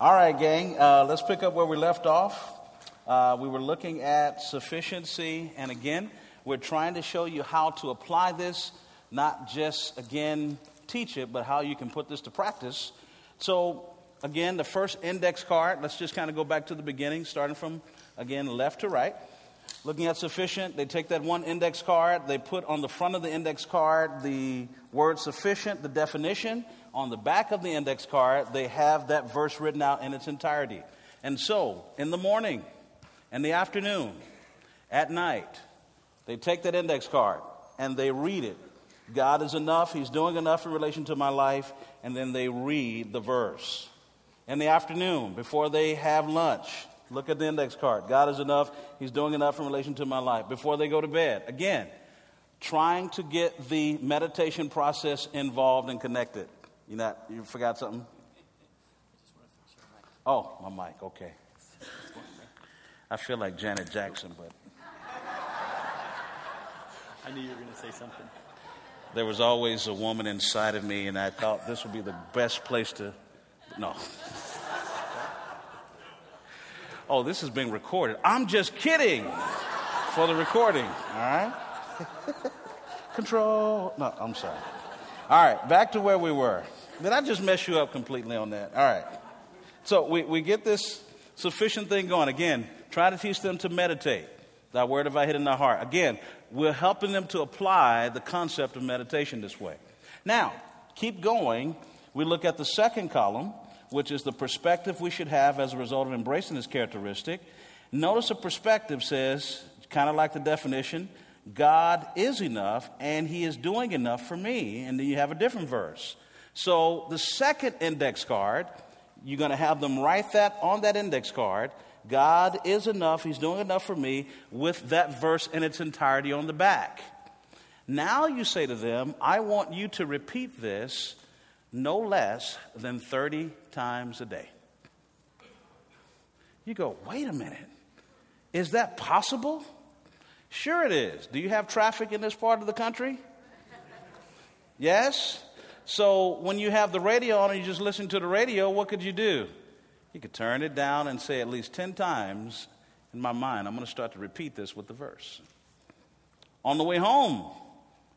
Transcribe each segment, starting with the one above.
All right, gang, uh, let's pick up where we left off. Uh, we were looking at sufficiency, and again, we're trying to show you how to apply this, not just, again, teach it, but how you can put this to practice. So, again, the first index card, let's just kind of go back to the beginning, starting from, again, left to right. Looking at sufficient, they take that one index card, they put on the front of the index card the word sufficient, the definition. On the back of the index card, they have that verse written out in its entirety. And so, in the morning, in the afternoon, at night, they take that index card and they read it. God is enough, He's doing enough in relation to my life, and then they read the verse. In the afternoon, before they have lunch, look at the index card. God is enough, He's doing enough in relation to my life. Before they go to bed, again, trying to get the meditation process involved and connected. You not, you forgot something? Oh, my mic, okay. I feel like Janet Jackson, but. I knew you were going to say something. There was always a woman inside of me, and I thought this would be the best place to. No. Oh, this is being recorded. I'm just kidding for the recording, all right? Control. No, I'm sorry. All right, back to where we were. Did I just mess you up completely on that? All right. So we, we get this sufficient thing going. Again, try to teach them to meditate. Thy word have I hid in thy heart. Again, we're helping them to apply the concept of meditation this way. Now, keep going. We look at the second column, which is the perspective we should have as a result of embracing this characteristic. Notice the perspective says, kind of like the definition, God is enough and He is doing enough for me. And then you have a different verse. So the second index card, you're going to have them write that on that index card. God is enough, He's doing enough for me, with that verse in its entirety on the back. Now you say to them, I want you to repeat this no less than 30 times a day. You go, wait a minute. Is that possible? Sure, it is. Do you have traffic in this part of the country? Yes? So when you have the radio on and you just listen to the radio, what could you do? You could turn it down and say at least 10 times in my mind, I'm going to start to repeat this with the verse. On the way home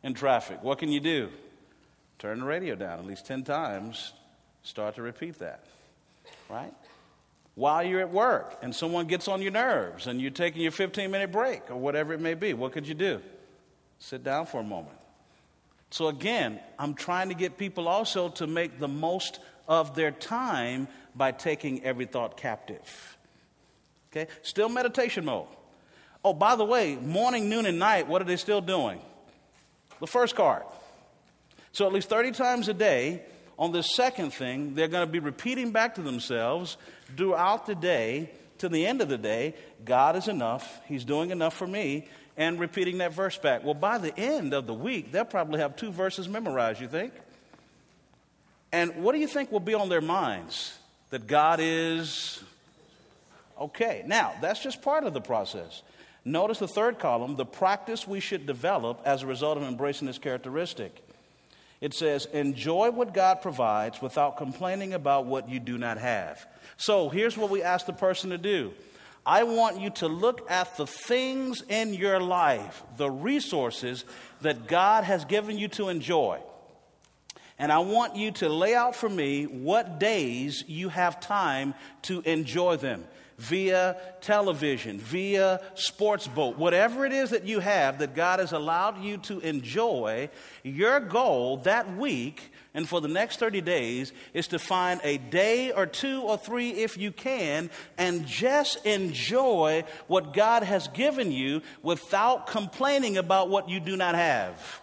in traffic, what can you do? Turn the radio down at least 10 times, start to repeat that. Right? While you're at work and someone gets on your nerves and you're taking your 15 minute break or whatever it may be, what could you do? Sit down for a moment. So, again, I'm trying to get people also to make the most of their time by taking every thought captive. Okay? Still meditation mode. Oh, by the way, morning, noon, and night, what are they still doing? The first card. So at least 30 times a day, on this second thing, they're going to be repeating back to themselves throughout the day, to the end of the day, God is enough, He's doing enough for me, and repeating that verse back. Well, by the end of the week, they'll probably have two verses memorized, you think? And what do you think will be on their minds? That God is okay. Now, that's just part of the process. Notice the third column the practice we should develop as a result of embracing this characteristic. It says, enjoy what God provides without complaining about what you do not have. So here's what we ask the person to do I want you to look at the things in your life, the resources that God has given you to enjoy. And I want you to lay out for me what days you have time to enjoy them via television, via sports boat, whatever it is that you have that God has allowed you to enjoy, your goal that week and for the next 30 days is to find a day or two or three, if you can, and just enjoy what God has given you without complaining about what you do not have.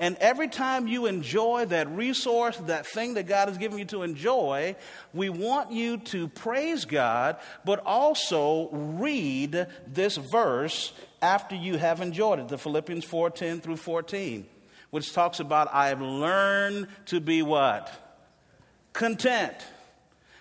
And every time you enjoy that resource, that thing that God has given you to enjoy, we want you to praise God, but also read this verse after you have enjoyed it, the Philippians 4:10 through 14, which talks about, I have learned to be what? Content.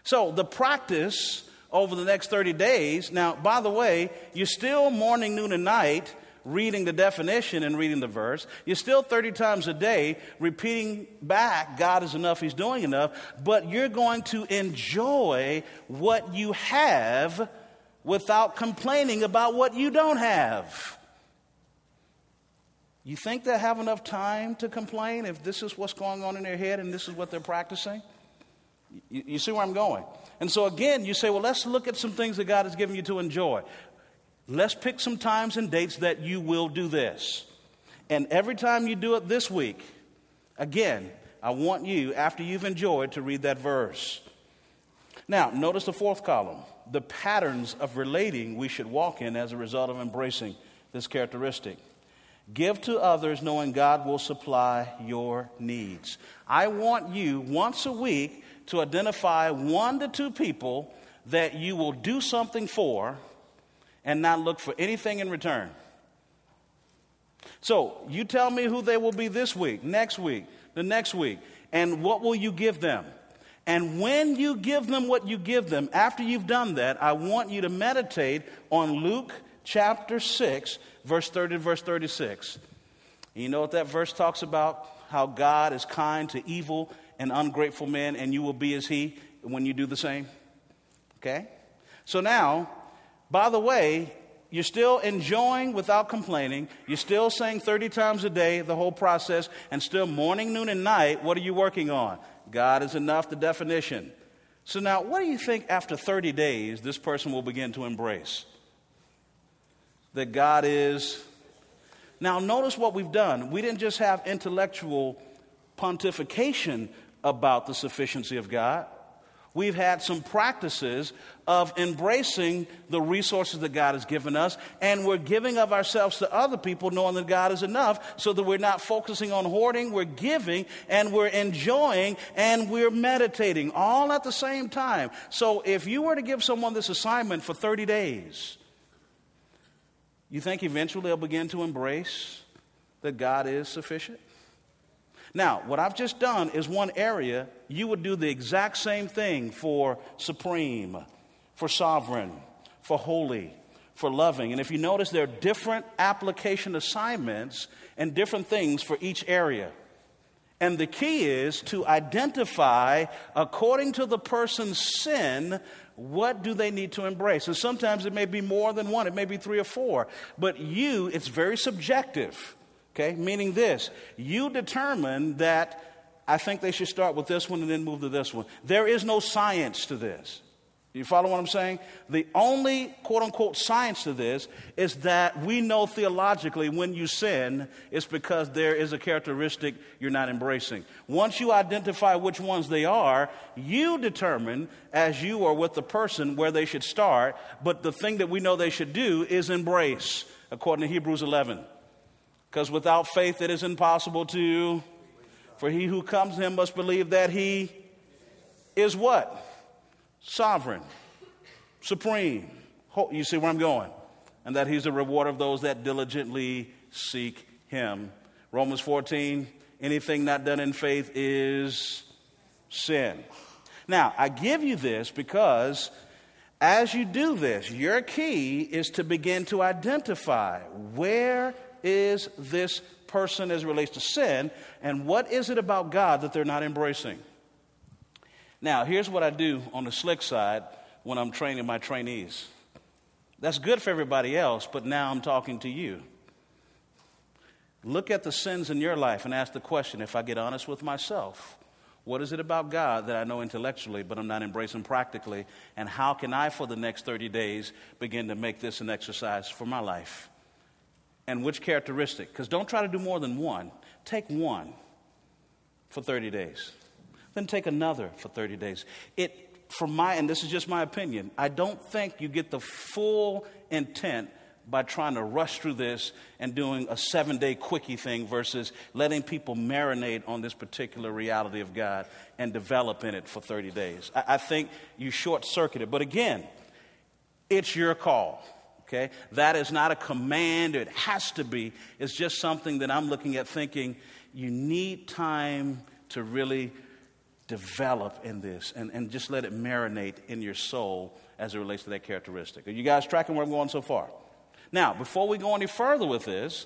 So the practice over the next 30 days, now, by the way, you're still morning, noon, and night reading the definition and reading the verse. You're still 30 times a day repeating back, God is enough, He's doing enough, but you're going to enjoy what you have without complaining about what you don't have. You think they have enough time to complain if this is what's going on in their head and this is what they're practicing? You, you, see where I'm going? And so, again, you say, well, let's look at some things that God has given you to enjoy. Let's pick some times and dates that you will do this. And every time you do it this week, again, I want you, after you've enjoyed, to read that verse. Now, notice the fourth column the patterns of relating we should walk in as a result of embracing this characteristic. Give to others knowing God will supply your needs. I want you once a week to identify one to two people that you will do something for and not look for anything in return. So, you tell me who they will be this week, next week, the next week, and what will you give them? And when you give them what you give them, after you've done that, I want you to meditate on Luke chapter 6, verse 30 to verse 36. You know what that verse talks about? How God is kind to evil and ungrateful men, and you will be as He when you do the same? Okay? So now, by the way, you're still enjoying without complaining. You're still saying 30 times a day the whole process, and still morning, noon, and night, what are you working on? God is enough, the definition. So now, what do you think after 30 days this person will begin to embrace? That God is. Now, notice what we've done. We didn't just have intellectual pontification about the sufficiency of God we've had some practices of embracing the resources that God has given us, and we're giving of ourselves to other people, knowing that God is enough, so that we're not focusing on hoarding, we're giving, and we're enjoying, and we're meditating, all at the same time. So if you were to give someone this assignment for 30 days, you think eventually they'll begin to embrace that God is sufficient? Now, what I've just done is one area. You would do the exact same thing for supreme, for sovereign, for holy, for loving. And if you notice, there are different application assignments and different things for each area. And the key is to identify, according to the person's sin, what do they need to embrace? And sometimes it may be more than one, it may be three or four. But you, it's very subjective. Okay? Meaning this you determine that I think they should start with this one and then move to this one. There is no science to this. You follow what I'm saying? The only quote unquote science to this is that we know theologically when you sin, it's because there is a characteristic you're not embracing. Once you identify which ones they are, you determine as you are with the person where they should start, but the thing that we know they should do is embrace, according to Hebrews 11. Because without faith it is impossible to. For he who comes to him must believe that he is what? Sovereign, supreme. You see where I'm going? And that he's the reward of those that diligently seek him. Romans 14, anything not done in faith is sin. Now, I give you this because as you do this, your key is to begin to identify where is this person as relates to sin, and what is it about God that they're not embracing? Now, here's what I do on the slick side when I'm training my trainees. That's good for everybody else, but now I'm talking to you. Look at the sins in your life and ask the question if I get honest with myself, what is it about God that I know intellectually but I'm not embracing practically? And how can I, for the next 30 days, begin to make this an exercise for my life? And which characteristic. Because don't try to do more than one. Take one for 30 days, then take another for 30 days. It, from my, and this is just my opinion, I don't think you get the full intent by trying to rush through this and doing a seven day quickie thing versus letting people marinate on this particular reality of God and develop in it for 30 days. I, I think you short circuit it. But again, it's your call. Okay? That is not a command, it has to be. It's just something that I'm looking at thinking you need time to really develop in this and, and just let it marinate in your soul as it relates to that characteristic. Are you guys tracking where I'm going so far? Now, before we go any further with this,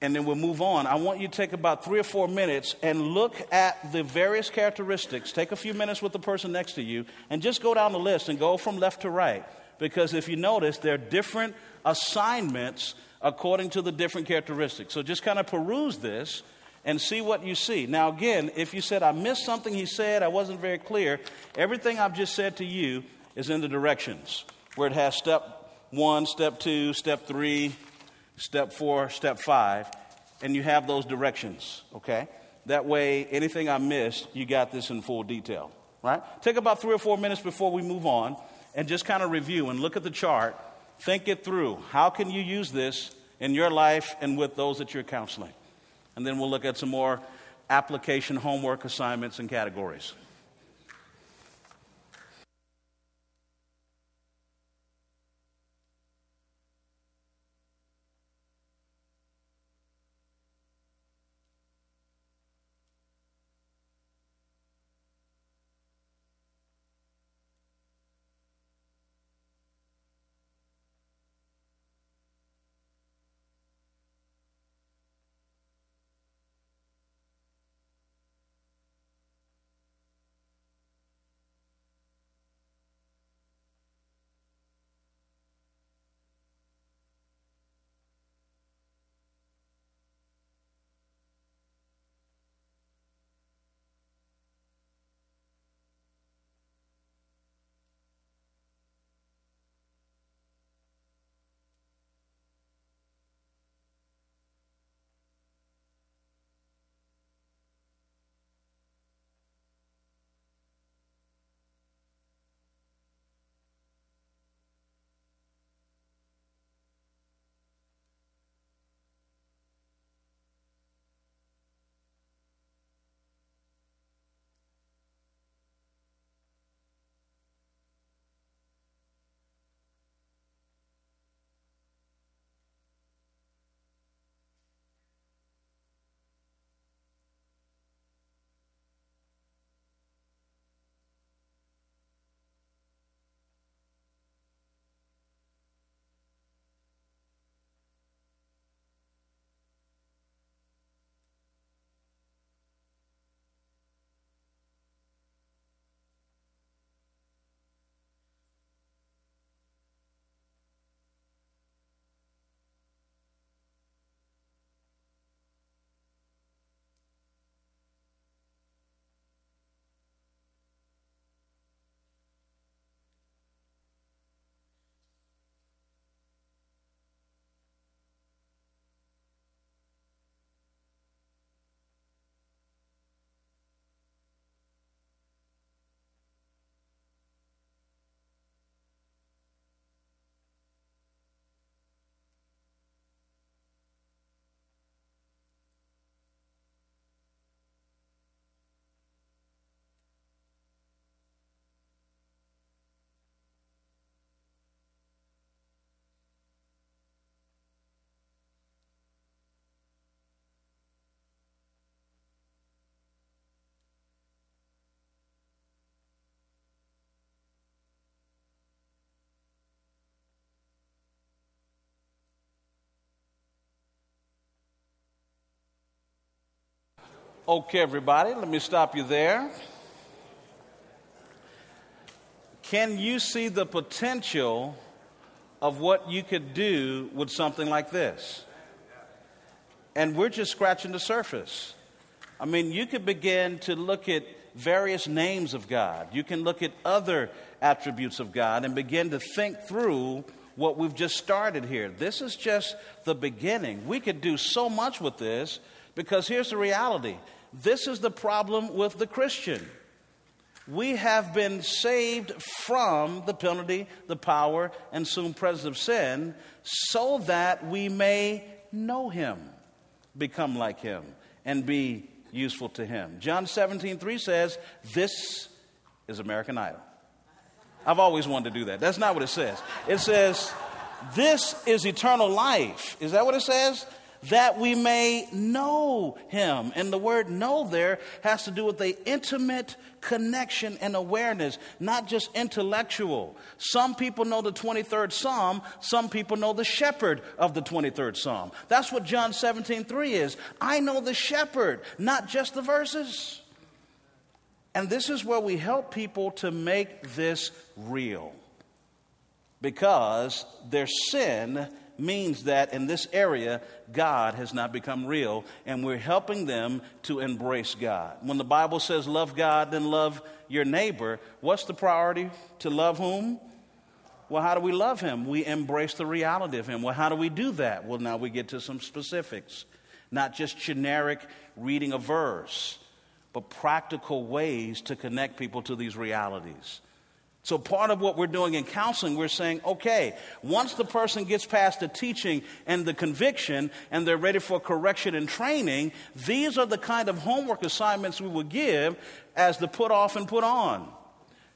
and then we'll move on, I want you to take about three or four minutes and look at the various characteristics. Take a few minutes with the person next to you and just go down the list and go from left to right. Because if you notice, there are different assignments according to the different characteristics. So just kind of peruse this and see what you see. Now, again, if you said, I missed something he said, I wasn't very clear, everything I've just said to you is in the directions where it has step one, step two, step three, step four, step five, and you have those directions, okay? That way, anything I missed, you got this in full detail, right? Take about three or four minutes before we move on and just kind of review and look at the chart, think it through. How can you use this in your life and with those that you're counseling? And then we'll look at some more application homework assignments and categories. Okay, everybody, let me stop you there. Can you see the potential of what you could do with something like this? And we're just scratching the surface. I mean, you could begin to look at various names of God. You can look at other attributes of God and begin to think through what we've just started here. This is just the beginning. We could do so much with this because here's the reality this is the problem with the Christian. We have been saved from the penalty, the power, and soon presence of sin so that we may know Him, become like Him, and be useful to Him. John 17, 3 says, This is American Idol. I've always wanted to do that. That's not what it says. It says, This is eternal life. Is that what it says? That we may know him. And the word know there has to do with the intimate connection and awareness, not just intellectual. Some people know the 23rd Psalm, some people know the shepherd of the 23rd Psalm. That's what John 17 3 is. I know the shepherd, not just the verses. And this is where we help people to make this real. Because their sin means that in this area, God has not become real, and we're helping them to embrace God. When the Bible says love God, then love your neighbor, what's the priority? To love whom? Well, how do we love him? We embrace the reality of him. Well, how do we do that? Well, now we get to some specifics, not just generic reading a verse, but practical ways to connect people to these realities. So, part of what we're doing in counseling, we're saying, okay, once the person gets past the teaching and the conviction and they're ready for correction and training, these are the kind of homework assignments we will give as the put off and put on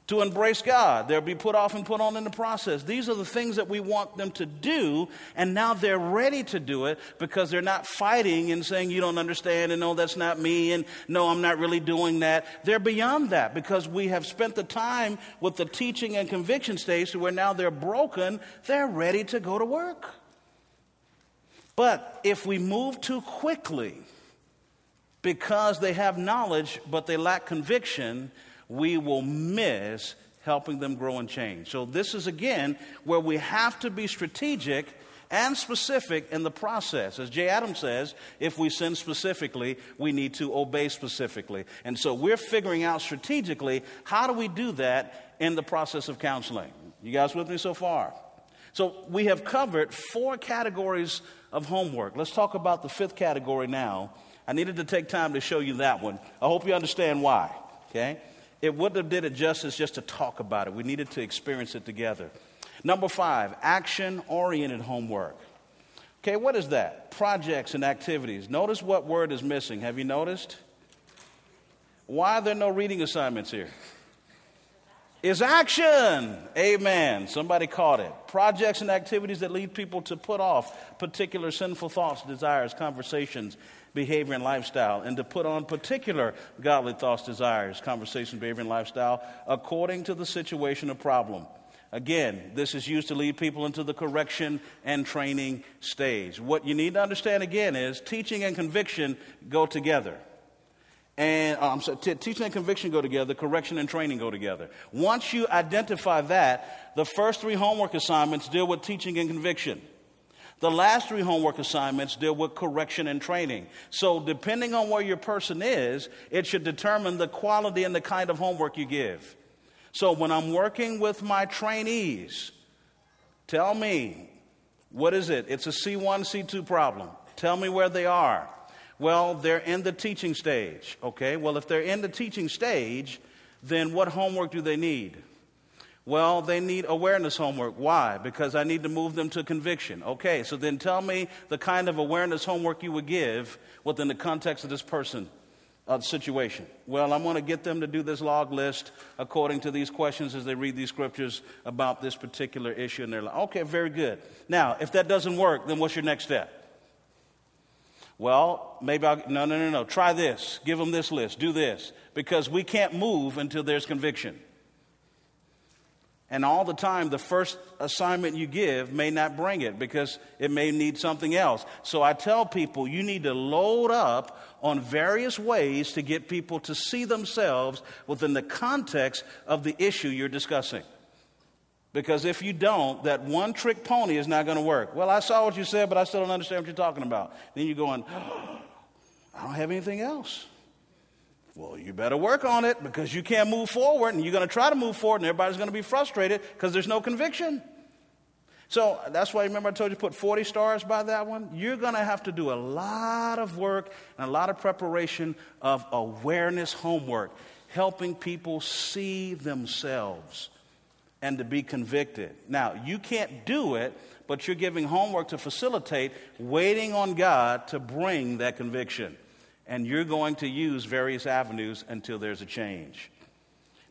to embrace God. They'll be put off and put on in the process. These are the things that we want them to do, and now they're ready to do it because they're not fighting and saying, You don't understand, and no, that's not me, and no, I'm not really doing that. They're beyond that because we have spent the time with the teaching and conviction stage to where now they're broken, they're ready to go to work. But if we move too quickly, because they have knowledge but they lack conviction, we will miss helping them grow and change. So, this is again where we have to be strategic and specific in the process. As Jay Adams says, if we sin specifically, we need to obey specifically. And so, we're figuring out strategically how do we do that in the process of counseling. You guys with me so far? So, we have covered four categories of homework. Let's talk about the fifth category now. I needed to take time to show you that one. I hope you understand why. Okay? It wouldn't have did it justice just to talk about it. We needed to experience it together. Number five, action oriented homework. Okay, what is that? Projects and activities. Notice what word is missing. Have you noticed? Why are there no reading assignments here? Is action. Amen. Somebody caught it. Projects and activities that lead people to put off particular sinful thoughts, desires, conversations, behavior, and lifestyle, and to put on particular godly thoughts, desires, conversation, behavior, and lifestyle according to the situation or problem. Again, this is used to lead people into the correction and training stage. What you need to understand again is teaching and conviction go together. And um, so t- teaching and conviction go together, correction and training go together. Once you identify that, the first three homework assignments deal with teaching and conviction. The last three homework assignments deal with correction and training. So, depending on where your person is, it should determine the quality and the kind of homework you give. So, when I'm working with my trainees, tell me, what is it? It's a C1, C2 problem. Tell me where they are. Well, they're in the teaching stage. Okay, well, if they're in the teaching stage, then what homework do they need? Well, they need awareness homework. Why? Because I need to move them to conviction. Okay, so then tell me the kind of awareness homework you would give within the context of this person uh, situation. Well, I'm going to get them to do this log list according to these questions as they read these scriptures about this particular issue in their life. Okay, very good. Now, if that doesn't work, then what's your next step? Well, maybe I'll, no, no, no, no. Try this. Give them this list. Do this. Because we can't move until there's conviction. And all the time, the first assignment you give may not bring it because it may need something else. So I tell people you need to load up on various ways to get people to see themselves within the context of the issue you're discussing. Because if you don't, that one trick pony is not going to work. Well, I saw what you said, but I still don't understand what you're talking about. Then you're going, oh, I don't have anything else. Well, you better work on it because you can't move forward and you're going to try to move forward and everybody's going to be frustrated because there's no conviction. So that's why, remember, I told you put 40 stars by that one? You're going to have to do a lot of work and a lot of preparation of awareness homework, helping people see themselves and to be convicted. Now, you can't do it, but you're giving homework to facilitate waiting on God to bring that conviction and you're going to use various avenues until there's a change.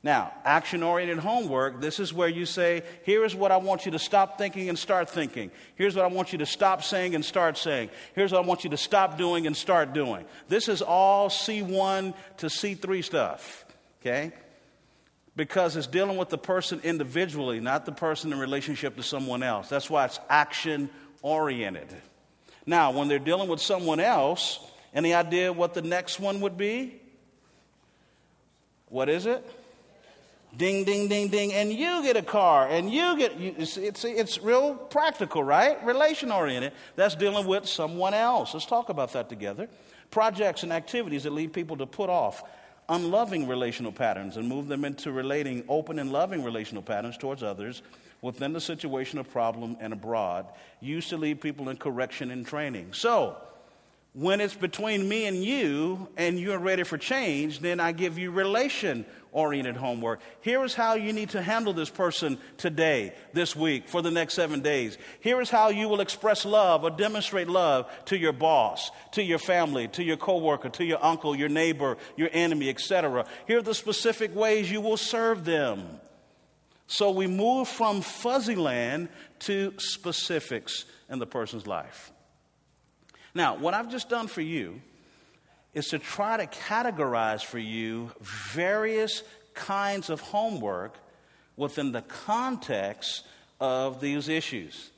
Now, action oriented homework, this is where you say, here is what I want you to stop thinking and start thinking. Here's what I want you to stop saying and start saying. Here's what I want you to stop doing and start doing. This is all C1 to C3 stuff, okay? Because it's dealing with the person individually, not the person in relationship to someone else. That's why it's action oriented. Now, when they're dealing with someone else, any idea what the next one would be? What is it? Ding, ding, ding, ding, and you get a car, and you get, you, it's, it's, it's real practical, right? Relation oriented. That's dealing with someone else. Let's talk about that together. Projects and activities that lead people to put off unloving relational patterns and move them into relating open and loving relational patterns towards others within the situation of problem and abroad, used to lead people in correction and training. So, when it's between me and you and you're ready for change, then I give you relation oriented homework. Here is how you need to handle this person today, this week, for the next seven days. Here is how you will express love or demonstrate love to your boss, to your family, to your coworker, to your uncle, your neighbor, your enemy, etc. Here are the specific ways you will serve them. So we move from fuzzy land to specifics in the person's life. Now, what I've just done for you is to try to categorize for you various kinds of homework within the context of these issues.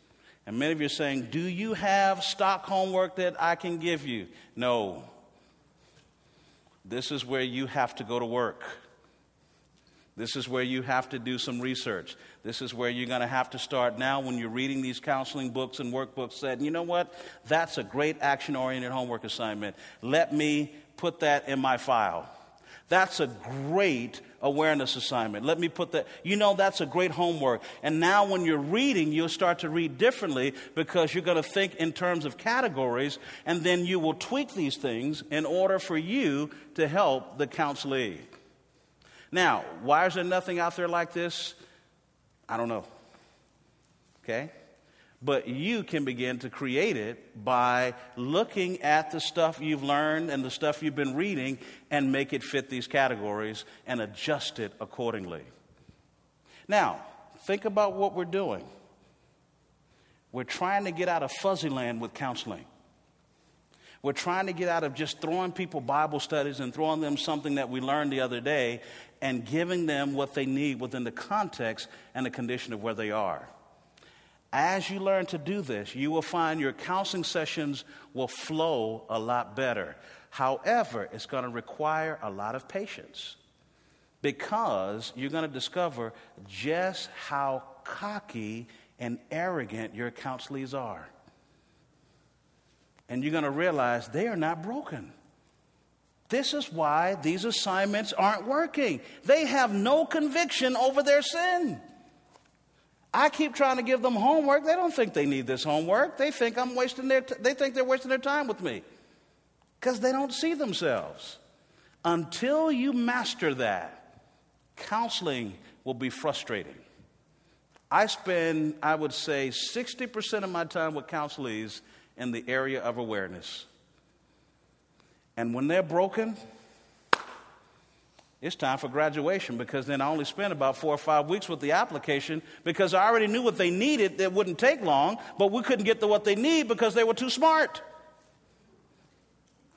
And many of you are saying, Do you have stock homework that I can give you? No. This is where you have to go to work. This is where you have to do some research. This is where you're going to have to start now when you're reading these counseling books and workbooks. Said, you know what? That's a great action oriented homework assignment. Let me put that in my file. That's a great awareness assignment. Let me put that, you know, that's a great homework. And now when you're reading, you'll start to read differently because you're going to think in terms of categories, and then you will tweak these things in order for you to help the counselee. Now, why is there nothing out there like this? I don't know. Okay? But you can begin to create it by looking at the stuff you've learned and the stuff you've been reading and make it fit these categories and adjust it accordingly. Now, think about what we're doing. We're trying to get out of fuzzy land with counseling. We're trying to get out of just throwing people Bible studies and throwing them something that we learned the other day and giving them what they need within the context and the condition of where they are. As you learn to do this, you will find your counseling sessions will flow a lot better. However, it's going to require a lot of patience because you're going to discover just how cocky and arrogant your counselees are and you're going to realize they are not broken. This is why these assignments aren't working. They have no conviction over their sin. I keep trying to give them homework. They don't think they need this homework. They think I'm wasting their t- they think they're wasting their time with me. Cuz they don't see themselves. Until you master that, counseling will be frustrating. I spend I would say 60% of my time with counselees in the area of awareness. And when they're broken, it's time for graduation because then I only spent about four or five weeks with the application because I already knew what they needed that wouldn't take long, but we couldn't get to what they need because they were too smart.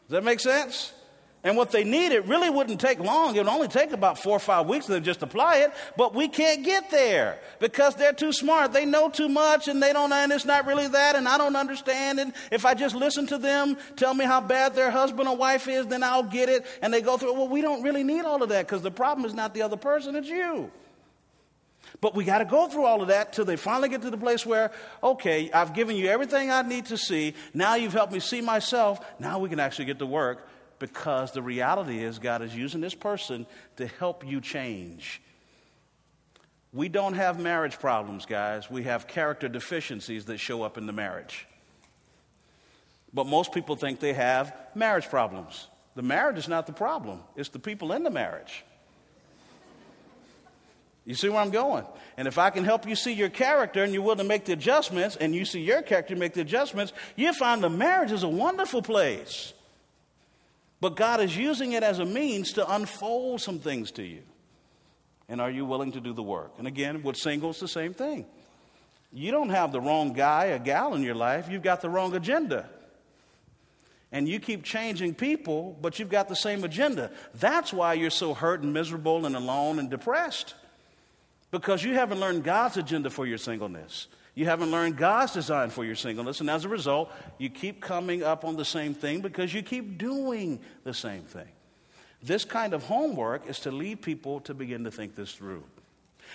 Does that make sense? And what they needed really wouldn't take long. It would only take about four or five weeks to just apply it, but we can't get there because they're too smart. They know too much and they don't, and it's not really that, and I don't understand. And if I just listen to them tell me how bad their husband or wife is, then I'll get it. And they go through, well, we don't really need all of that because the problem is not the other person, it's you. But we got to go through all of that till they finally get to the place where, okay, I've given you everything I need to see. Now you've helped me see myself. Now we can actually get to work because the reality is God is using this person to help you change. We don't have marriage problems, guys. We have character deficiencies that show up in the marriage. But most people think they have marriage problems. The marriage is not the problem, it's the people in the marriage. You see where I'm going? And if I can help you see your character and you're willing to make the adjustments, and you see your character make the adjustments, you find the marriage is a wonderful place. But God is using it as a means to unfold some things to you. And are you willing to do the work? And again, with singles, the same thing. You don't have the wrong guy or gal in your life, you've got the wrong agenda. And you keep changing people, but you've got the same agenda. That's why you're so hurt and miserable and alone and depressed. Because you haven't learned God's agenda for your singleness. You haven't learned God's design for your singleness. And as a result, you keep coming up on the same thing because you keep doing the same thing. This kind of homework is to lead people to begin to think this through.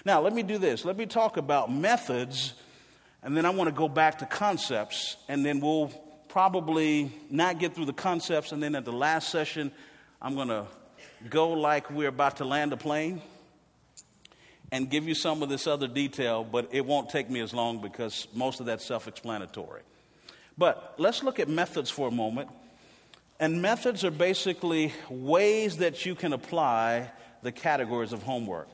Now, let me do this. Let me talk about methods, and then I want to go back to concepts, and then we'll probably not get through the concepts, and then at the last session, I'm going to go like we're about to land a plane and give you some of this other detail, but it won't take me as long because most of that's self explanatory. But let's look at methods for a moment. And methods are basically ways that you can apply the categories of homework.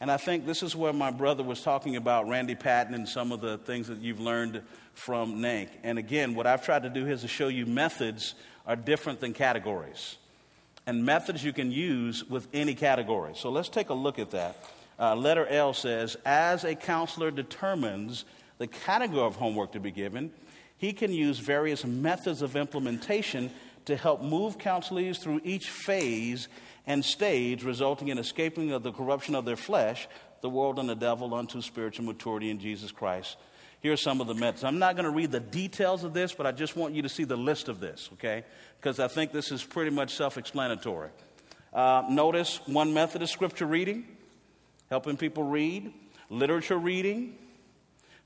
And I think this is where my brother was talking about Randy Patten and some of the things that you've learned from NANC. And again, what I've tried to do here is to show you methods are different than categories. And methods you can use with any category. So let's take a look at that. Uh, letter L says, as a counselor determines the category of homework to be given, he can use various methods of implementation to help move counselees through each phase and stage, resulting in escaping of the corruption of their flesh, the world and the devil, unto spiritual maturity in Jesus Christ. Here are some of the methods. I'm not going to read the details of this, but I just want you to see the list of this, okay? Because I think this is pretty much self explanatory. Uh, notice one method is scripture reading, helping people read, literature reading,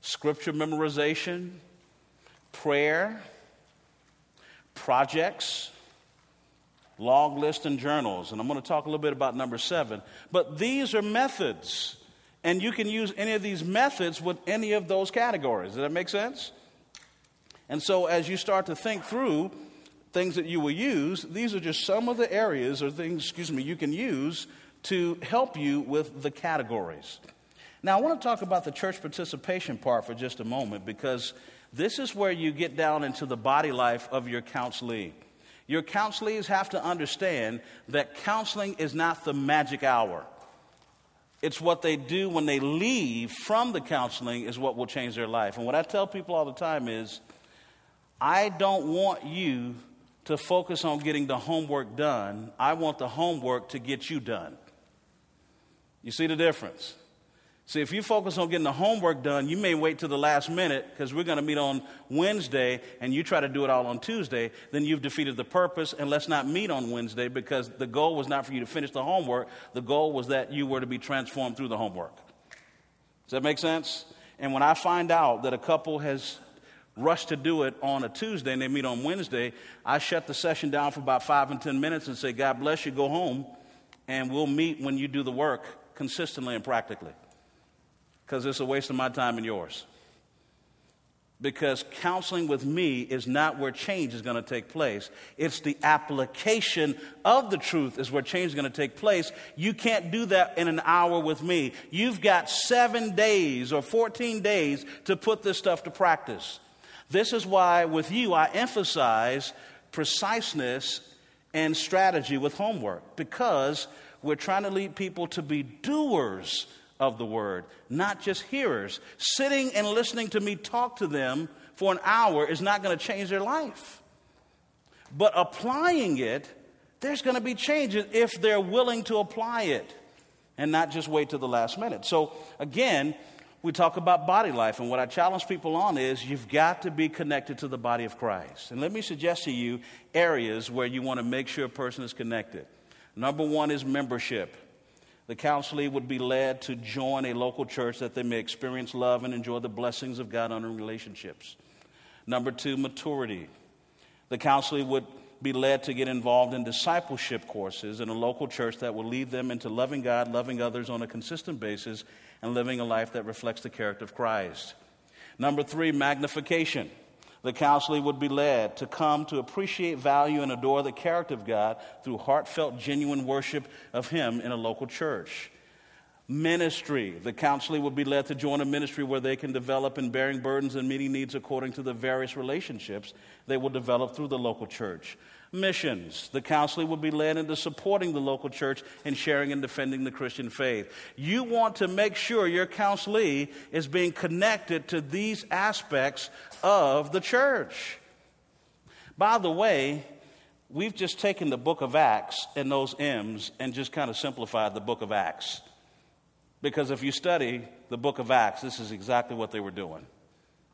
scripture memorization, prayer, projects, log list, and journals. And I'm going to talk a little bit about number seven. But these are methods. And you can use any of these methods with any of those categories. Does that make sense? And so, as you start to think through things that you will use, these are just some of the areas or things, excuse me, you can use to help you with the categories. Now, I want to talk about the church participation part for just a moment because this is where you get down into the body life of your counselee. Your counselees have to understand that counseling is not the magic hour. It's what they do when they leave from the counseling is what will change their life. And what I tell people all the time is I don't want you to focus on getting the homework done. I want the homework to get you done. You see the difference? See, if you focus on getting the homework done, you may wait till the last minute because we're going to meet on Wednesday and you try to do it all on Tuesday, then you've defeated the purpose. And let's not meet on Wednesday because the goal was not for you to finish the homework. The goal was that you were to be transformed through the homework. Does that make sense? And when I find out that a couple has rushed to do it on a Tuesday and they meet on Wednesday, I shut the session down for about five and 10 minutes and say, God bless you, go home, and we'll meet when you do the work consistently and practically because it's a waste of my time and yours. Because counseling with me is not where change is going to take place. It's the application of the truth is where change is going to take place. You can't do that in an hour with me. You've got seven days or 14 days to put this stuff to practice. This is why, with you, I emphasize preciseness and strategy with homework because we're trying to lead people to be doers of the word, not just hearers. Sitting and listening to me talk to them for an hour is not going to change their life. But applying it, there's going to be changes if they're willing to apply it and not just wait to the last minute. So, again, we talk about body life, and what I challenge people on is you've got to be connected to the body of Christ. And let me suggest to you areas where you want to make sure a person is connected. Number one is membership. The counselee would be led to join a local church that they may experience love and enjoy the blessings of God honoring relationships. Number two, maturity. The counselee would be led to get involved in discipleship courses in a local church that will lead them into loving God, loving others on a consistent basis, and living a life that reflects the character of Christ. Number three, magnification the counselee would be led to come to appreciate, value, and adore the character of God through heartfelt, genuine worship of Him in a local church. Ministry. The counselee would be led to join a ministry where they can develop in bearing burdens and meeting needs according to the various relationships they will develop through the local church. Missions. The counseling will be led into supporting the local church and sharing and defending the Christian faith. You want to make sure your counselee is being connected to these aspects of the church. By the way, we've just taken the book of Acts and those M's and just kind of simplified the book of Acts. Because if you study the book of Acts, this is exactly what they were doing.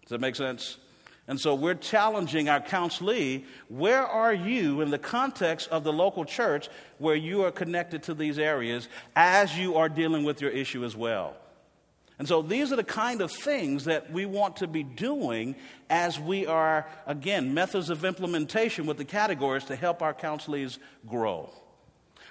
Does that make sense? And so we're challenging our counselee where are you in the context of the local church where you are connected to these areas as you are dealing with your issue as well? And so these are the kind of things that we want to be doing as we are, again, methods of implementation with the categories to help our counselees grow.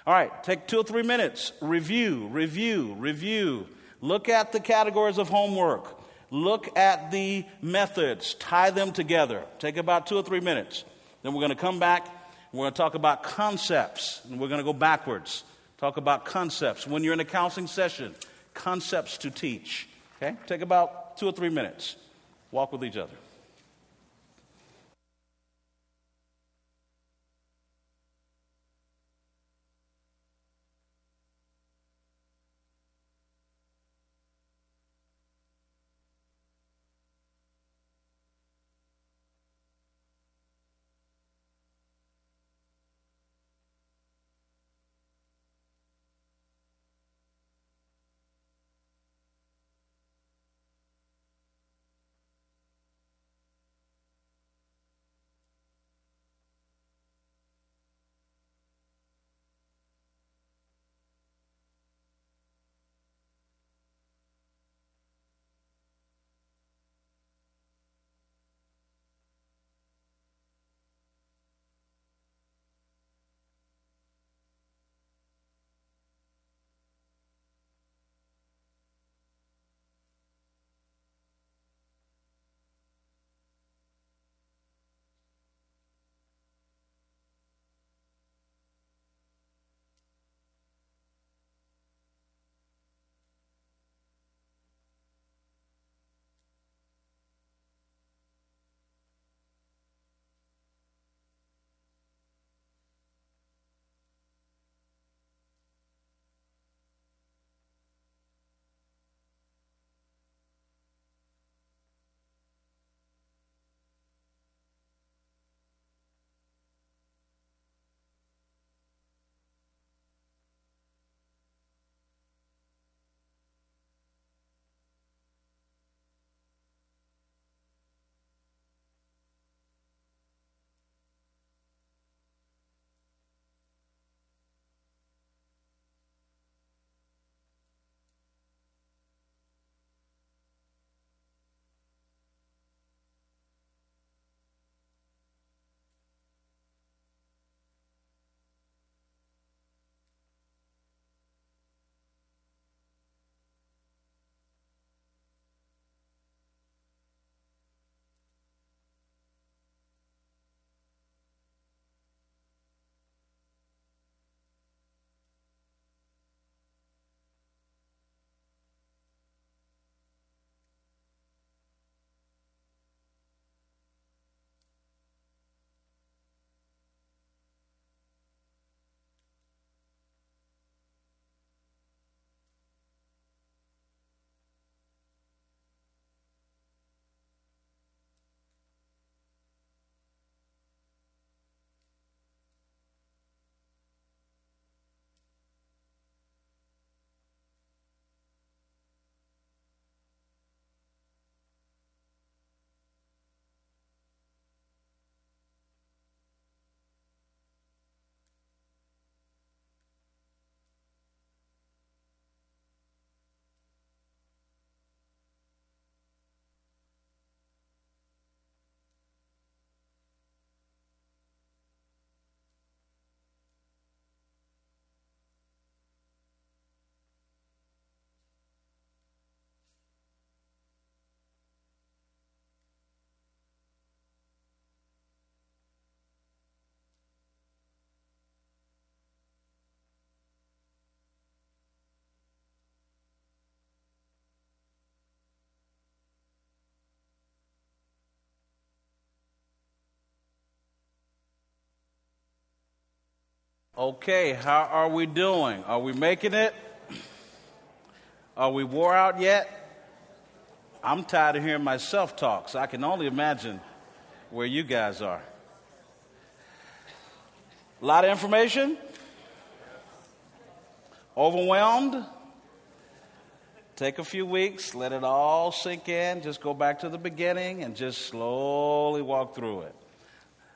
All right, take two or three minutes, review, review, review. Look at the categories of homework. Look at the methods, tie them together. Take about two or three minutes. Then we're going to come back. We're going to talk about concepts, and we're going to go backwards. Talk about concepts. When you're in a counseling session, concepts to teach. Okay? Take about two or three minutes. Walk with each other. Okay, how are we doing? Are we making it? Are we wore out yet? I'm tired of hearing myself talk, so I can only imagine where you guys are. A lot of information? Overwhelmed? Take a few weeks, let it all sink in, just go back to the beginning and just slowly walk through it.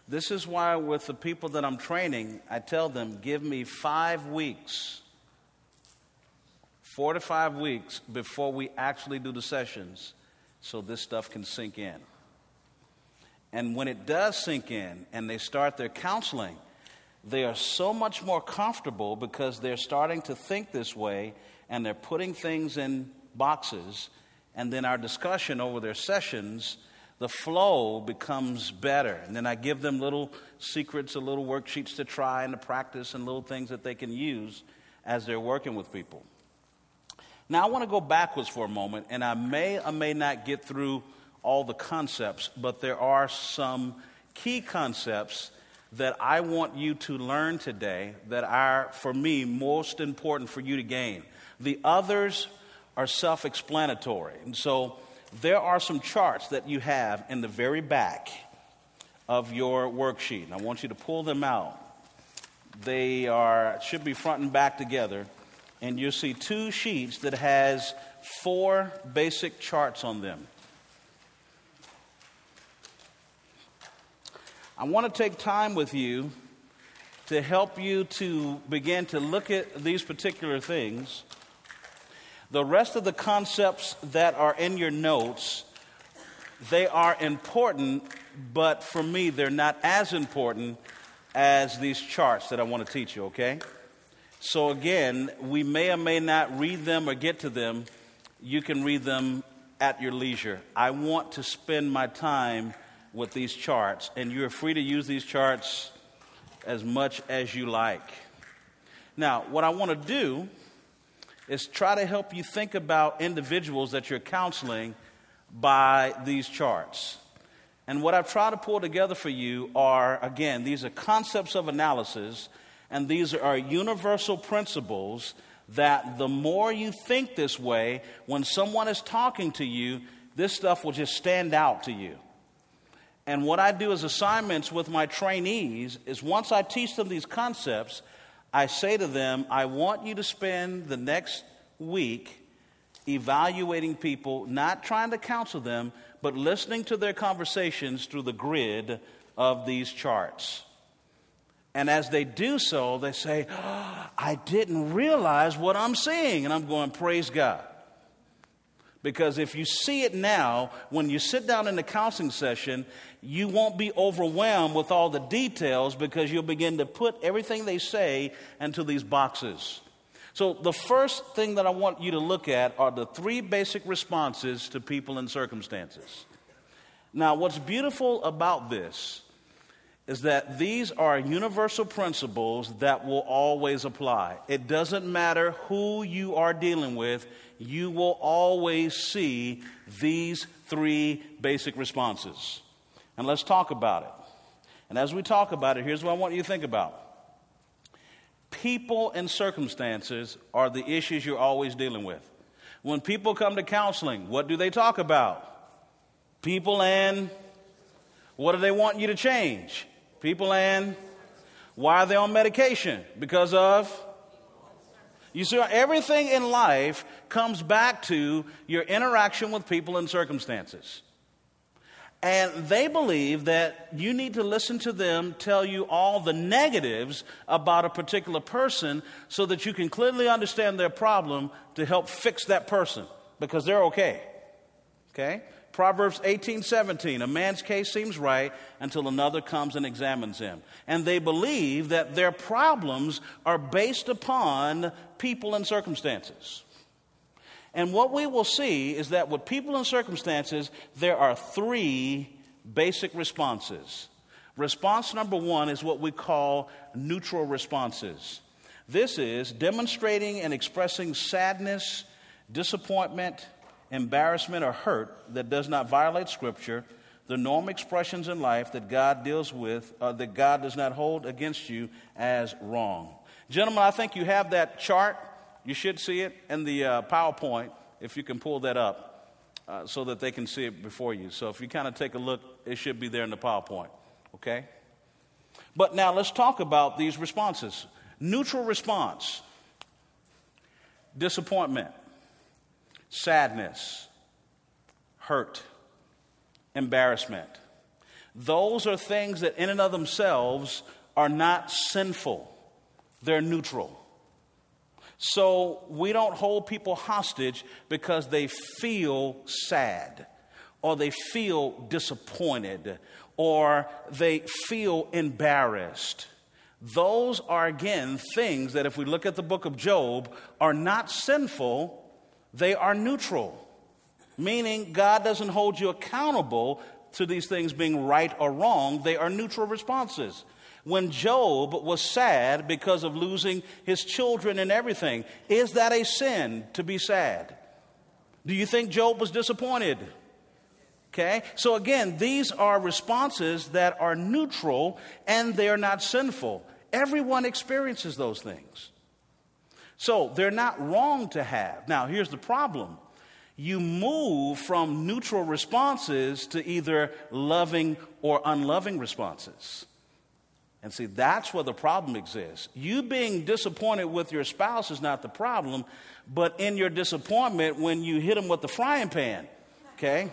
This is why, with the people that I'm training, I tell them, give me five weeks, four to five weeks before we actually do the sessions so this stuff can sink in. And when it does sink in and they start their counseling, they are so much more comfortable because they're starting to think this way and they're putting things in boxes. And then our discussion over their sessions the flow becomes better. And then I give them little secrets, a little worksheets to try and to practice, and little things that they can use as they're working with people. Now, I want to go backwards for a moment, and I may or may not get through all the concepts, but there are some key concepts that I want you to learn today that are, for me, most important for you to gain. The others are self explanatory. And so, there are some charts that you have in the very back of your worksheet. I want you to pull them out. They are should be front and back together, and you'll see two sheets that has four basic charts on them. I want to take time with you to help you to begin to look at these particular things the rest of the concepts that are in your notes, they are important, but for me, they're not as important as these charts that I want to teach you, okay? So, again, we may or may not read them or get to them. You can read them at your leisure. I want to spend my time with these charts, and you're free to use these charts as much as you like. Now, what I want to do is try to help you think about individuals that you're counseling by these charts. And what I've tried to pull together for you are, again, these are concepts of analysis, and these are universal principles that the more you think this way, when someone is talking to you, this stuff will just stand out to you. And what I do as assignments with my trainees is once I teach them these concepts, I say to them, I want you to spend the next week evaluating people, not trying to counsel them, but listening to their conversations through the grid of these charts. And as they do so, they say, oh, I didn't realize what I'm seeing. And I'm going, Praise God. Because if you see it now, when you sit down in the counseling session, you won't be overwhelmed with all the details because you'll begin to put everything they say into these boxes. So, the first thing that I want you to look at are the three basic responses to people and circumstances. Now, what's beautiful about this is that these are universal principles that will always apply. It doesn't matter who you are dealing with, you will always see these three basic responses. And let's talk about it. And as we talk about it, here's what I want you to think about people and circumstances are the issues you're always dealing with. When people come to counseling, what do they talk about? People and what do they want you to change? People and why are they on medication? Because of you see, everything in life comes back to your interaction with people and circumstances. And they believe that you need to listen to them tell you all the negatives about a particular person so that you can clearly understand their problem to help fix that person because they're okay. Okay? Proverbs 18, 17. A man's case seems right until another comes and examines him. And they believe that their problems are based upon people and circumstances. And what we will see is that with people and circumstances, there are three basic responses. Response number one is what we call neutral responses. This is demonstrating and expressing sadness, disappointment, embarrassment, or hurt that does not violate Scripture, the normal expressions in life that God deals with, uh, that God does not hold against you as wrong. Gentlemen, I think you have that chart. You should see it in the uh, PowerPoint if you can pull that up uh, so that they can see it before you. So if you kind of take a look, it should be there in the PowerPoint. Okay? But now let's talk about these responses. Neutral response disappointment, sadness, hurt, embarrassment. Those are things that, in and of themselves, are not sinful, they're neutral. So we don't hold people hostage because they feel sad or they feel disappointed or they feel embarrassed. Those are, again, things that, if we look at the book of Job, are not sinful, they are neutral. Meaning, God doesn't hold you accountable to these things being right or wrong, they are neutral responses. When Job was sad because of losing his children and everything, is that a sin to be sad? Do you think Job was disappointed? Okay? So again, these are responses that are neutral and they're not sinful. Everyone experiences those things. So they're not wrong to have. Now, here's the problem you move from neutral responses to either loving or unloving responses. And see, that's where the problem exists. You being disappointed with your spouse is not the problem, but in your disappointment when you hit them with the frying pan, okay?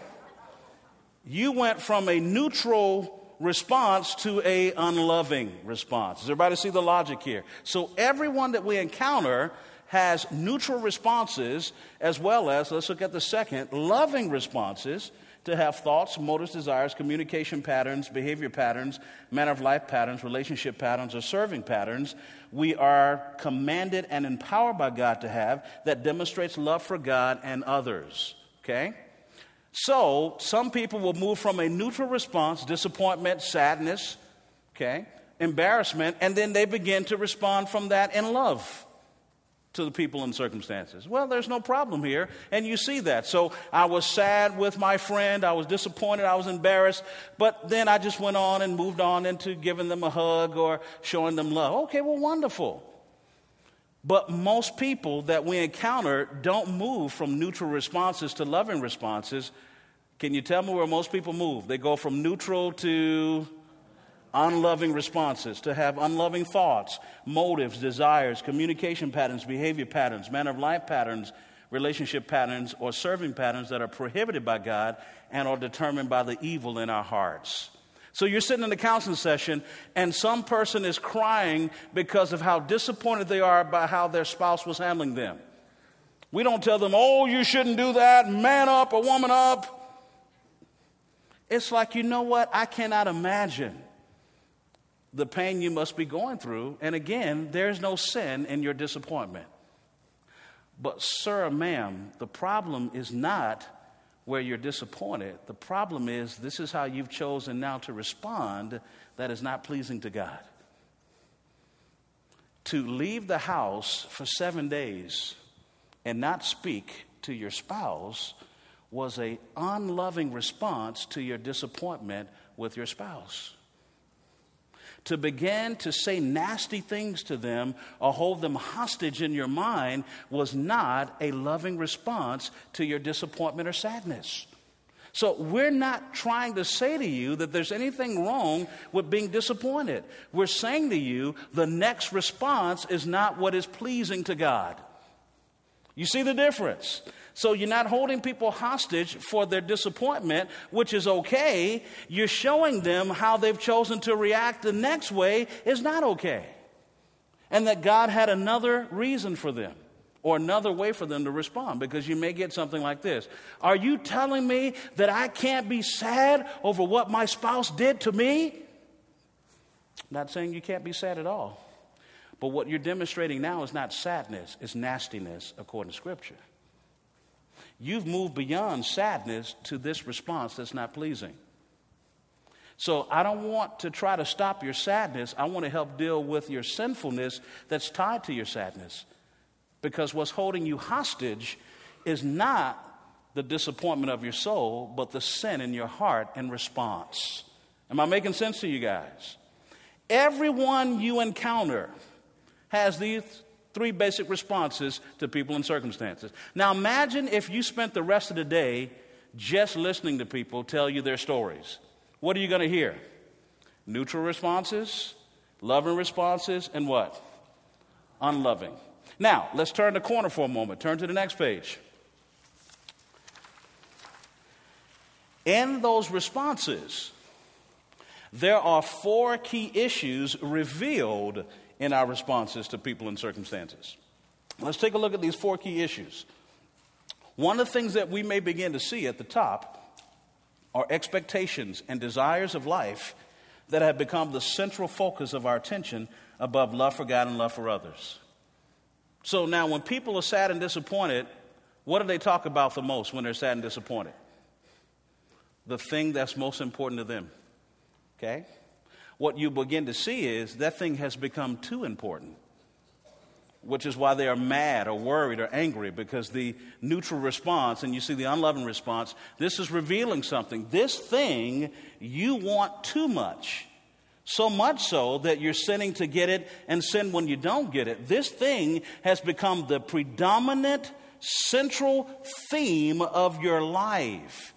You went from a neutral response to a unloving response. Does everybody see the logic here? So everyone that we encounter has neutral responses as well as, let's look at the second, loving responses to have thoughts, motives, desires, communication patterns, behavior patterns, manner of life patterns, relationship patterns, or serving patterns we are commanded and empowered by God to have that demonstrates love for God and others. Okay? So, some people will move from a neutral response, disappointment, sadness, okay, embarrassment, and then they begin to respond from that in love to the people and circumstances. Well, there's no problem here, and you see that. So I was sad with my friend, I was disappointed, I was embarrassed, but then I just went on and moved on into giving them a hug or showing them love. Okay, well, wonderful. But most people that we encounter don't move from neutral responses to loving responses. Can you tell me where most people move? They go from neutral to unloving responses, to have unloving thoughts, motives, desires, communication patterns, behavior patterns, manner of life patterns, relationship patterns, or serving patterns that are prohibited by God and are determined by the evil in our hearts. So you're sitting in a counseling session, and some person is crying because of how disappointed they are by how their spouse was handling them. We don't tell them, oh, you shouldn't do that, man up or woman up. It's like, you know what? I cannot imagine the pain you must be going through. And again, there's no sin in your disappointment. But, sir, ma'am, the problem is not where you're disappointed. The problem is this is how you've chosen now to respond that is not pleasing to God. To leave the house for seven days and not speak to your spouse was a unloving response to your disappointment with your spouse to begin to say nasty things to them or hold them hostage in your mind was not a loving response to your disappointment or sadness. So, we're not trying to say to you that there's anything wrong with being disappointed. We're saying to you the next response is not what is pleasing to God. You see the difference? So you're not holding people hostage for their disappointment, which is okay. You're showing them how they've chosen to react the next way is not okay. And that God had another reason for them or another way for them to respond because you may get something like this Are you telling me that I can't be sad over what my spouse did to me? Not saying you can't be sad at all. But what you're demonstrating now is not sadness, it's nastiness according to Scripture. You've moved beyond sadness to this response that's not pleasing. So I don't want to try to stop your sadness. I want to help deal with your sinfulness that's tied to your sadness. Because what's holding you hostage is not the disappointment of your soul, but the sin in your heart in response. Am I making sense to you guys? Everyone you encounter has these three basic responses to people and circumstances. Now imagine if you spent the rest of the day just listening to people tell you their stories. What are you going to hear? Neutral responses, loving responses, and what? Unloving. Now, let's turn the corner for a moment. Turn to the next page. In those responses, there are four key issues revealed in our responses to people and circumstances. Let's take a look at these four key issues. One of the things that we may begin to see at the top are expectations and desires of life that have become the central focus of our attention above love for God and love for others. So now, when people are sad and disappointed, what do they talk about the most when they're sad and disappointed? The thing that's most important to them. Okay? What you begin to see is that thing has become too important which is why they are mad or worried or angry because the neutral response and you see the unloving response, this is revealing something. This thing you want too much. So much so that you're sinning to get it and sin when you don't get it. This thing has become the predominant central theme of your life.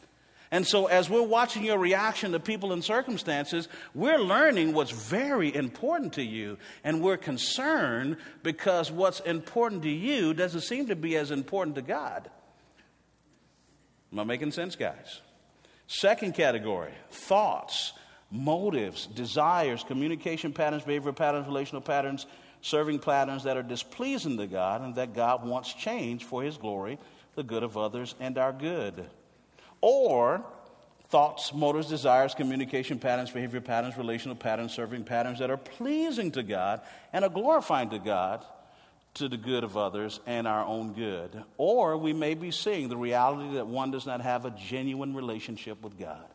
And so, as we're watching your reaction to people and circumstances, we're learning what's very important to you. And we're concerned because what's important to you doesn't seem to be as important to God. Am I making sense, guys? Second category thoughts, motives, desires, communication patterns, behavior patterns, relational patterns, serving patterns that are displeasing to God and that God wants change for His glory, the good of others, and our good or thoughts, motives, desires, communication patterns, behavior patterns, relational patterns, serving patterns that are pleasing to God and are glorifying to God to the good of others and our own good. Or we may be seeing the reality that one does not have a genuine relationship with God.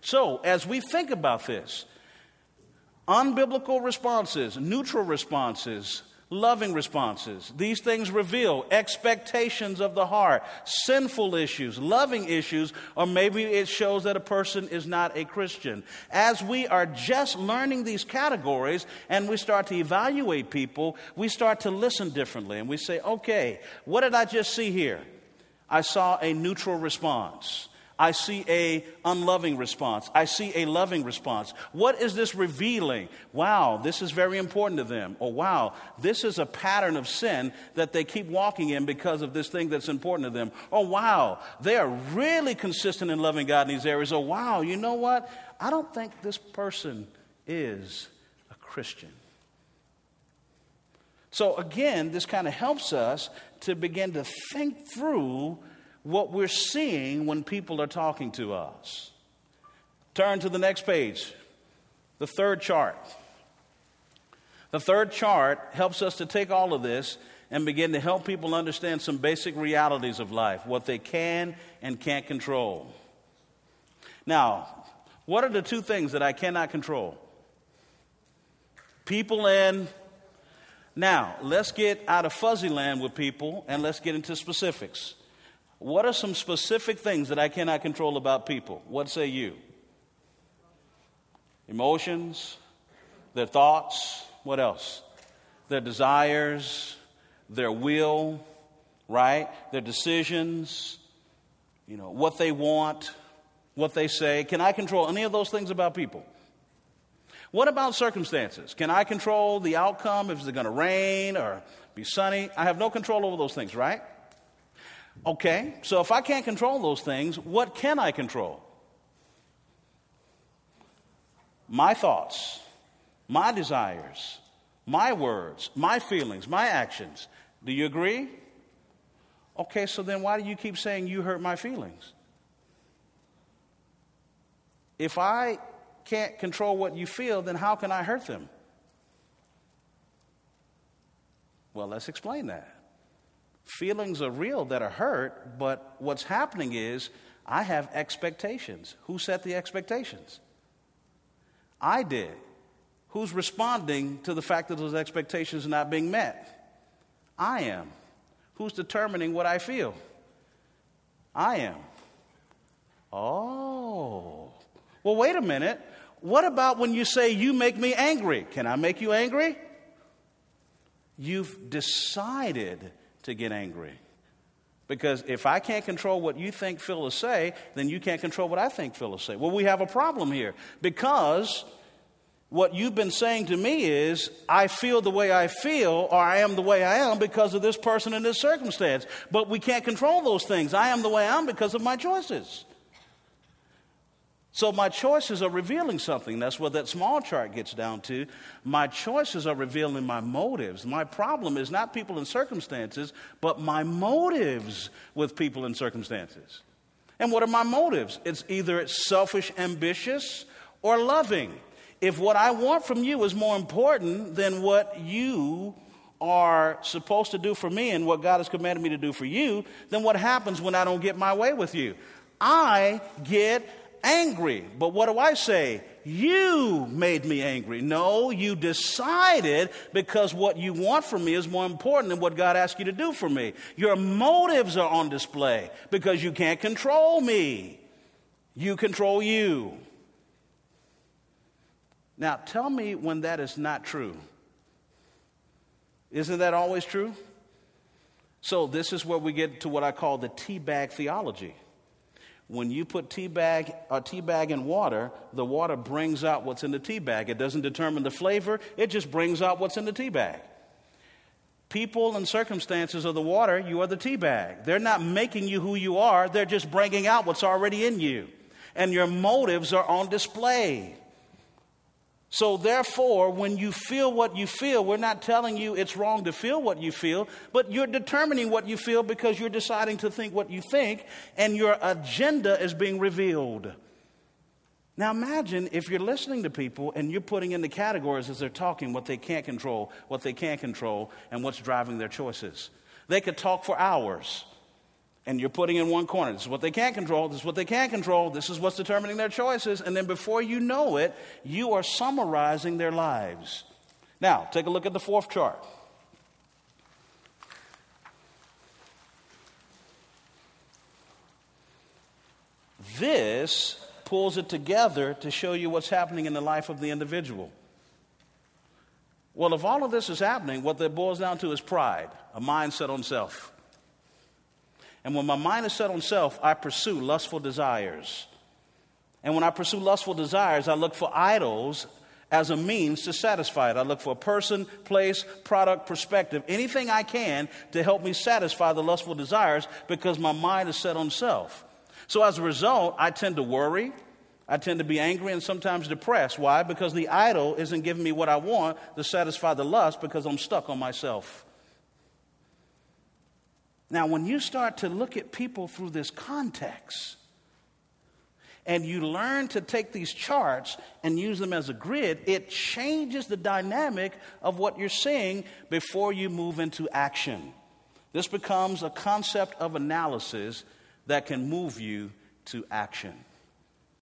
So, as we think about this, unbiblical responses, neutral responses, loving responses. These things reveal expectations of the heart, sinful issues, loving issues, or maybe it shows that a person is not a Christian. As we are just learning these categories and we start to evaluate people, we start to listen differently and we say, okay, what did I just see here? I saw a neutral response. I see a unloving response. I see a loving response. What is this revealing? Wow, this is very important to them. Or wow, this is a pattern of sin that they keep walking in because of this thing that's important to them. Oh wow, they are really consistent in loving God in these areas. Oh wow, you know what? I don't think this person is a Christian. So again, this kind of helps us to begin to think through what we're seeing when people are talking to us. Turn to the next page, the third chart. The third chart helps us to take all of this and begin to help people understand some basic realities of life, what they can and can't control. Now, what are the two things that I cannot control? People and now, let's get out of fuzzy land with people and let's get into specifics. What are some specific things that I cannot control about people? What say you? Emotions, their thoughts, what else? Their desires, their will, right? Their decisions, you know, what they want, what they say. Can I control any of those things about people? What about circumstances? Can I control the outcome if it's going to rain or be sunny? I have no control over those things, right? Okay, so if I can't control those things, what can I control? My thoughts, my desires, my words, my feelings, my actions. Do you agree? Okay, so then why do you keep saying you hurt my feelings? If I can't control what you feel, then how can I hurt them? Well, let's explain that. Feelings are real that are hurt, but what's happening is I have expectations. Who set the expectations? I did. Who's responding to the fact that those expectations are not being met? I am. Who's determining what I feel? I am. Oh. Well, wait a minute. What about when you say, You make me angry? Can I make you angry? You've decided to get angry. Because if I can't control what you think, feel, or say, then you can't control what I think, feel, or say. Well, we have a problem here because what you've been saying to me is, I feel the way I feel, or I am the way I am because of this person and this circumstance. But we can't control those things. I am the way I am because of my choices. So my choices are revealing something. That's what that small chart gets down to. My choices are revealing my motives. My problem is not people and circumstances, but my motives with people and circumstances. And what are my motives? It's either it's selfish, ambitious, or loving if what I want from you is more important than what you are supposed to do for me and what God has commanded me to do for you, then what happens when I don't get my way with you? I get angry. But what do I say? You made me angry. No, you decided because what you want from me is more important than what God asked you to do for me. Your motives are on display because you can't control me. You control you. Now, tell me when that is not true. Isn't that always true? So, this is where we get to what I call the tea bag theology. When you put tea bag, a tea bag in water, the water brings out what's in the tea bag. It doesn't determine the flavor, it just brings out what's in the tea bag. People and circumstances are the water, you are the tea bag. They're not making you who you are, they're just bringing out what's already in you. And your motives are on display. So, therefore, when you feel what you feel, we're not telling you it's wrong to feel what you feel, but you're determining what you feel because you're deciding to think what you think, and your agenda is being revealed. Now, imagine if you're listening to people and you're putting in the categories as they're talking what they can't control, what they can't control, and what's driving their choices. They could talk for hours and you're putting in one corner. This is what they can't control. This is what they can't control. This is what's determining their choices. And then before you know it, you are summarizing their lives. Now, take a look at the fourth chart. This pulls it together to show you what's happening in the life of the individual. Well, if all of this is happening, what that boils down to is pride, a mindset on self. And when my mind is set on self, I pursue lustful desires. And when I pursue lustful desires, I look for idols as a means to satisfy it. I look for a person, place, product, perspective, anything I can to help me satisfy the lustful desires because my mind is set on self. So as a result, I tend to worry. I tend to be angry and sometimes depressed. Why? Because the idol isn't giving me what I want to satisfy the lust because I'm stuck on myself. Now, when you start to look at people through this context, and you learn to take these charts and use them as a grid, it changes the dynamic of what you're seeing before you move into action. This becomes a concept of analysis that can move you to action.